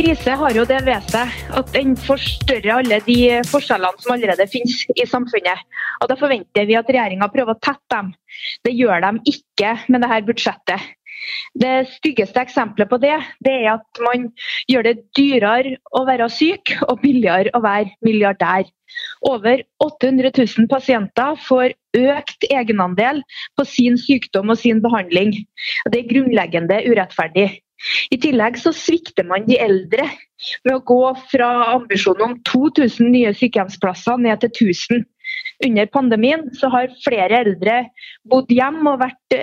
krise har jo det ved seg at den forstørrer alle de forskjellene som allerede finnes i samfunnet. Og Da forventer vi at regjeringa prøver å tette dem. Det gjør de ikke med dette budsjettet. Det styggeste eksempelet på det, det er at man gjør det dyrere å være syk og billigere å være milliardær. Over 800 000 pasienter får økt egenandel på sin sykdom og sin behandling. Det er grunnleggende urettferdig. I tillegg så svikter man de eldre med å gå fra ambisjonen om 2000 nye sykehjemsplasser ned til 1000. Under pandemien så har flere eldre bodd hjemme og vært,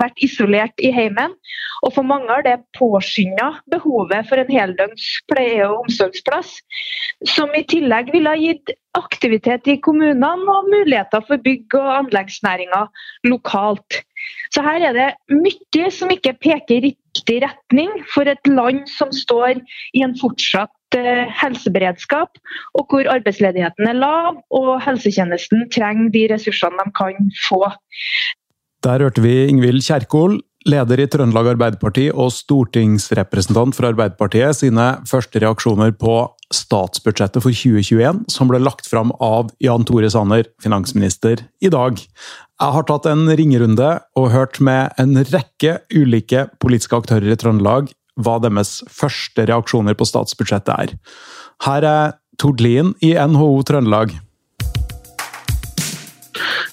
vært isolert i heimen. Og for mange har det påskynda behovet for en heldøgns pleie- og omsorgsplass. Som i tillegg ville ha gitt aktivitet i kommunene og muligheter for bygg- og anleggsnæringa lokalt. Så her er det mye som ikke peker riktig retning for et land som står i en fortsatt helseberedskap, og hvor arbeidsledigheten er lav og helsetjenesten trenger de ressursene de kan få. Der hørte vi Ingvild Kjerkol, leder i Trøndelag Arbeiderparti og stortingsrepresentant for Arbeiderpartiet, sine første reaksjoner på statsbudsjettet for 2021, som ble lagt fram av Jan Tore Sanner, finansminister, i dag. Jeg har tatt en ringerunde og hørt med en rekke ulike politiske aktører i Trøndelag hva deres første reaksjoner på statsbudsjettet er. Her er Tord Lien i NHO Trøndelag.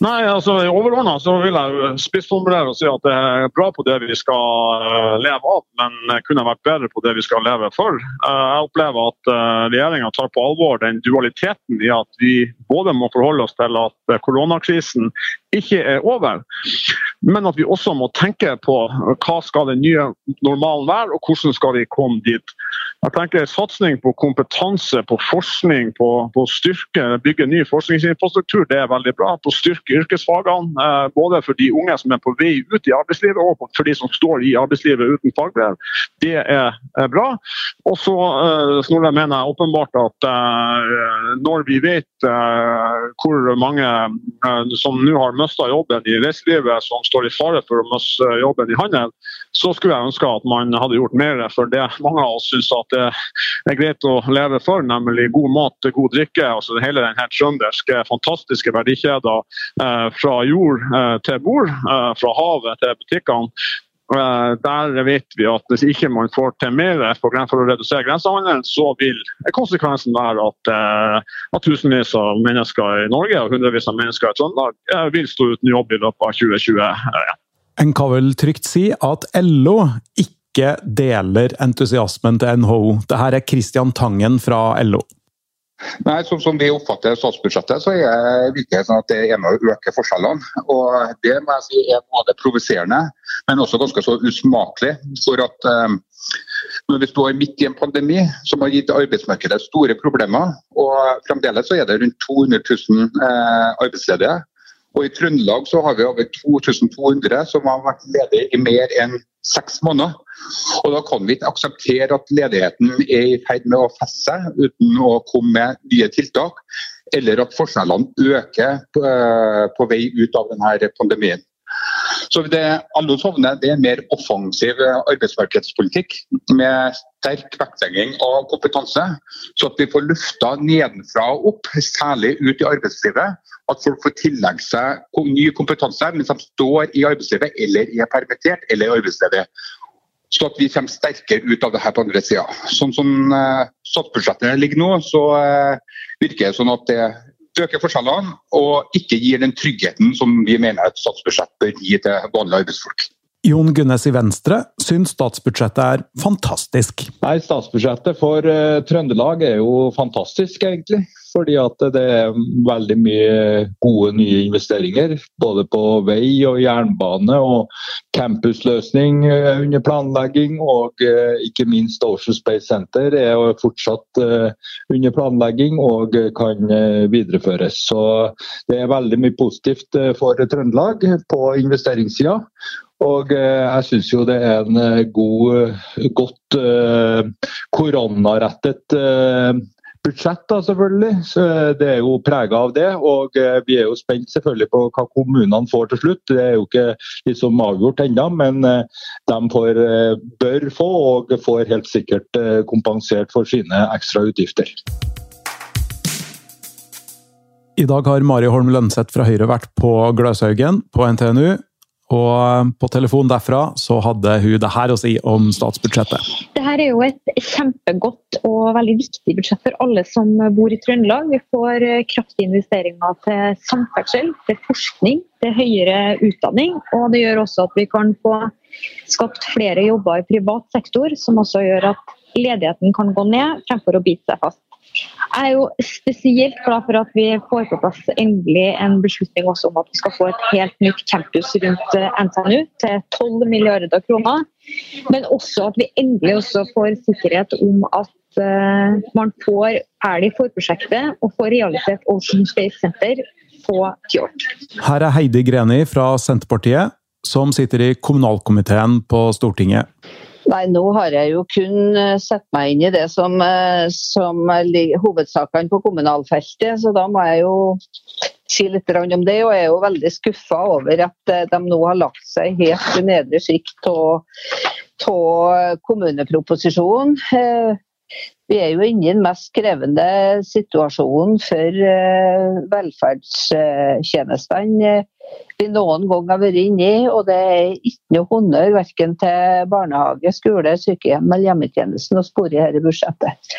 Nei, altså Overordna vil jeg spissformulere og si at det er bra på det vi skal eh, leve av, men kunne vært bedre på det vi skal leve for. Eh, jeg opplever at eh, regjeringa tar på alvor den dualiteten i at vi både må forholde oss til at koronakrisen ikke er over, men at vi også må tenke på hva skal den nye normalen være, og hvordan skal vi komme dit. Jeg tenker Satsing på kompetanse, på forskning, på, på styrke, bygge ny forskningsinfrastruktur, det er veldig bra. På å styrke yrkesfagene, eh, både for de unge som er på vei ut i arbeidslivet, og for de som står i arbeidslivet uten fagbrev. Det er, bra. Og så eh, mener jeg åpenbart at eh, når vi vet hvor mange som nå har mista jobben i reiselivet, som står i fare for å miste jobben i handel, så skulle jeg ønske at man hadde gjort mer for det mange av oss syns at det er greit å leve for, nemlig god mat, god drikke. altså Hele den trønderske fantastiske verdikjeder eh, fra jord eh, til bord, eh, fra havet til butikkene. Der vet vi at hvis ikke man får til mer for å redusere grensehandelen, så vil konsekvensen være at, at, tusenvis av mennesker i Norge og hundrevis av mennesker i Trøndelag vil stå uten jobb i løpet av 2021. En kan vel trygt si at LO ikke deler entusiasmen til NHO. Dette er Christian Tangen fra LO. Nei, sånn som vi oppfatter statsbudsjettet, så er sånn at det er med å øke forskjellene. Og Det må jeg si er både provoserende, men også ganske så usmakelig. For at um, når vi står midt i en pandemi som har gitt arbeidsmarkedet store problemer, og fremdeles så er det rundt 200 000 eh, arbeidsledige, og I Trøndelag så har vi over 2200 som har vært ledige i mer enn seks måneder. Og Da kan vi ikke akseptere at ledigheten er i ferd med å feste seg uten å komme med nye tiltak, eller at forskjellene øker på, eh, på vei ut av denne pandemien. Så det alle sovner det er mer offensiv arbeidsmarkedspolitikk med sterk vektlegging av kompetanse, så at vi får lufta nedenfra og opp, særlig ut i arbeidslivet. At folk får tillegge seg ny kompetanse mens de står i arbeidslivet eller er permittert eller arbeidsledige. Så at vi kommer sterkere ut av det her på andre sida. Sånn som uh, statsbudsjettet ligger nå, så uh, virker det sånn at det øker forskjellene og ikke gir den tryggheten som vi mener et statsbudsjett bør gi til vanlige arbeidsfolk. Jon Gunnes i Venstre syns statsbudsjettet er fantastisk. Nei, Statsbudsjettet for uh, Trøndelag er jo fantastisk, egentlig. Fordi at det er veldig mye gode nye investeringer. Både på vei og jernbane og campusløsning uh, under planlegging. Og uh, ikke minst Ocean Space Center er jo fortsatt under planlegging og kan videreføres. Så det er veldig mye positivt for Trøndelag på investeringssida. Og eh, jeg syns jo det er en eh, god, godt eh, koronarettet budsjett, da, selvfølgelig. Så det er jo prega av det. Og vi er jo spent selvfølgelig på hva kommunene får til slutt. Det er jo ikke liksom avgjort ennå, men de får, bør få og får helt sikkert kompensert for sine ekstra utgifter. I dag har Mari Holm Lønseth fra Høyre vært på Gløshaugen på NTNU. Og på telefon derfra så hadde hun det her å si om statsbudsjettet. Dette er jo et kjempegodt og veldig viktig budsjett for alle som bor i Trøndelag. Vi får kraftige investeringer til samferdsel, til forskning, til høyere utdanning. Og det gjør også at vi kan få skapt flere jobber i privat sektor, som også gjør at ledigheten kan gå ned fremfor å bite seg fast. Jeg er jo spesielt glad for at vi får på plass endelig en beslutning også om at vi skal få et helt nytt campus rundt eh, NTNU til 12 milliarder kroner. Men også at vi endelig også får sikkerhet om at uh, man får elg for prosjektet og får realisert Ocean Space Center på Fjord. Her er Heidi Greni fra Senterpartiet, som sitter i kommunalkomiteen på Stortinget. Nei, nå har jeg jo kun eh, sett meg inn i det som, som som hovedsakene på kommunalfeltet, så da må jeg jo si litt om det. Og jeg er jo veldig skuffa over at eh, de nå har lagt seg helt i nedre sikt av kommuneproposisjonen. Vi er jo inne i den mest krevende situasjonen for eh, velferdstjenestene vi noen gang har vært inne i. Og det er ikke noe honnør verken til barnehage, skole, sykehjem eller hjemmetjenesten å spore i dette budsjettet.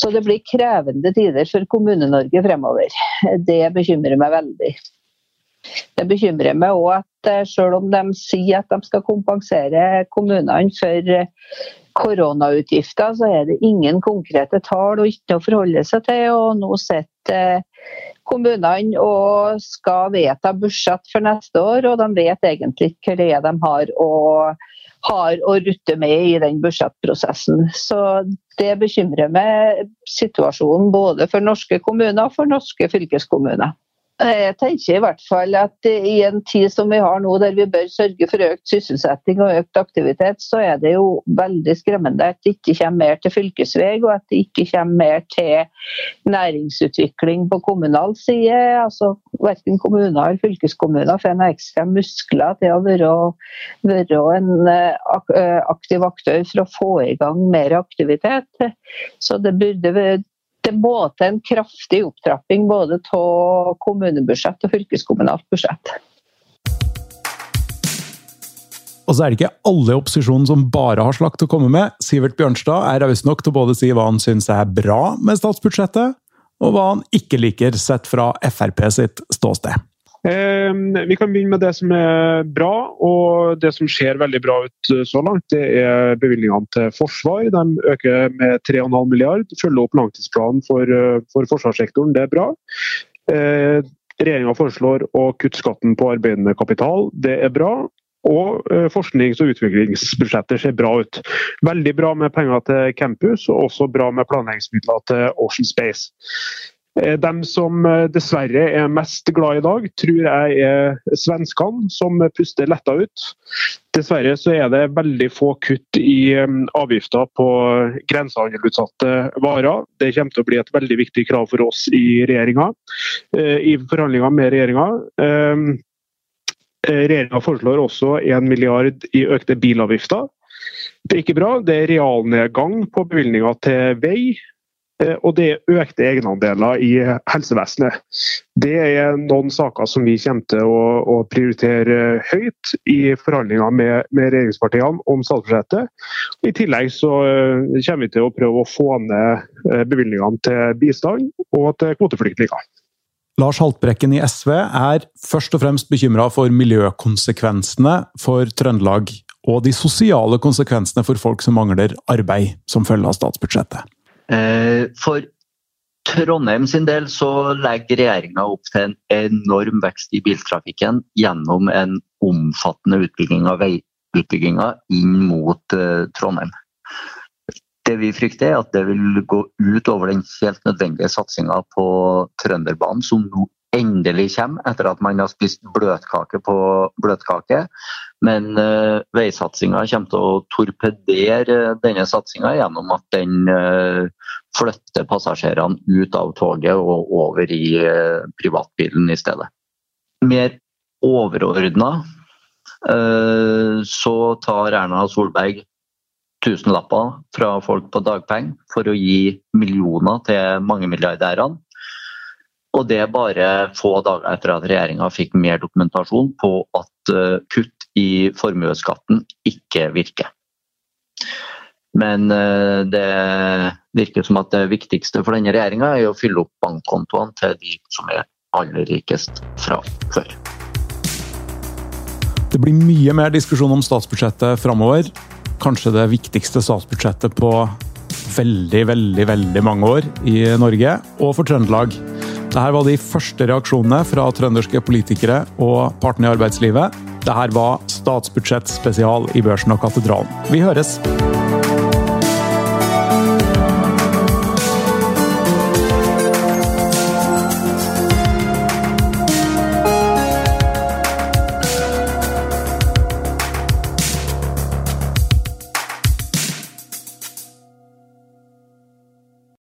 Så det blir krevende tider for Kommune-Norge fremover. Det bekymrer meg veldig. Det bekymrer meg òg at eh, selv om de sier at de skal kompensere kommunene for koronautgifter, så er det ingen konkrete tall og ikke å forholde seg til. og Nå sitter kommunene og skal vedta budsjett for neste år, og de vet egentlig ikke hva de har å, har å rutte med i den budsjettprosessen. Så det bekymrer meg situasjonen både for norske kommuner og for norske fylkeskommuner. Jeg tenker i hvert fall at i en tid som vi har nå, der vi bør sørge for økt sysselsetting og økt aktivitet, så er det jo veldig skremmende at det ikke kommer mer til fylkesvei, og at det ikke kommer mer til næringsutvikling på kommunal side. Altså Verken kommuner eller fylkeskommuner får noen ekstra muskler til å være, være en eh, aktiv aktør for å få i gang mer aktivitet. Så det burde det må til en kraftig opptrapping både av kommunebudsjett og fylkeskommunalt budsjett. Og så er det ikke alle i opposisjonen som bare har slakt å komme med. Sivert Bjørnstad er raus nok til å både si hva han syns er bra med statsbudsjettet, og hva han ikke liker sett fra Frp sitt ståsted. Ehm, vi kan begynne med det som er bra, og det som ser veldig bra ut eh, så langt. Det er bevilgningene til forsvar. De øker med 3,5 milliard. Følger opp langtidsplanen for, eh, for forsvarssektoren, det er bra. Eh, Regjeringa foreslår å kutte skatten på arbeidende kapital, det er bra. Og eh, forsknings- og utviklingsbudsjettet ser bra ut. Veldig bra med penger til campus, og også bra med planleggingsmidler til Ocean Space. Eh, de som eh, dessverre er mest glad i dag, tror jeg er svenskene, som puster letta ut. Dessverre så er det veldig få kutt i eh, avgifter på grensehandelutsatte varer. Det kommer til å bli et veldig viktig krav for oss i regjeringa, i forhandlinger med regjeringa. Regjeringa foreslår også 1 milliard i økte bilavgifter. Det er ikke bra. Det er realnedgang på bevilgninger til vei, og det er økte egenandeler i helsevesenet. Det er noen saker som vi kommer til å, å prioritere høyt i forhandlinger med, med, regjeringspartiene om statsbudsjettet. I tillegg så eh, kommer vi til å prøve å få ned eh, bevilgningene til bistand og til kvoteflyktninger. Lars Haltbrekken i SV er først og fremst bekymra for miljøkonsekvensene for Trøndelag, og de sosiale konsekvensene for folk som mangler arbeid som følge av statsbudsjettet. Eh, for Trondheim sin del så legger regjeringa opp til en enorm vekst i biltrafikken gjennom en omfattende utbygging av veiutbygginga inn mot eh, Trondheim. Det vi frykter er at det vil gå ut over den helt nødvendige satsinga på Trønderbanen, som nå endelig kommer, etter at man har spist bløtkake på bløtkake. Men uh, veisatsinga kommer til å torpedere denne satsinga gjennom at den uh, flytter passasjerene ut av toget og over i uh, privatbilen i stedet. Mer overordna uh, så tar Erna Solberg tusenlapper fra folk på dagpenger for å gi millioner til mangemilliardærene. Og det er bare få dager etter at regjeringa fikk mer dokumentasjon på at kutt i formuesskatten ikke virker. Men eh, det virker som at det viktigste for denne regjeringa er å fylle opp bankkontoene til de som er aller rikest fra før. Det blir mye mer diskusjon om statsbudsjettet framover. Kanskje det viktigste statsbudsjettet på veldig, veldig, veldig mange år i Norge, og for Trøndelag. Dette var de første reaksjonene fra trønderske politikere og partene i arbeidslivet. Dette var statsbudsjett spesial i Børsen og Katedralen. Vi høres!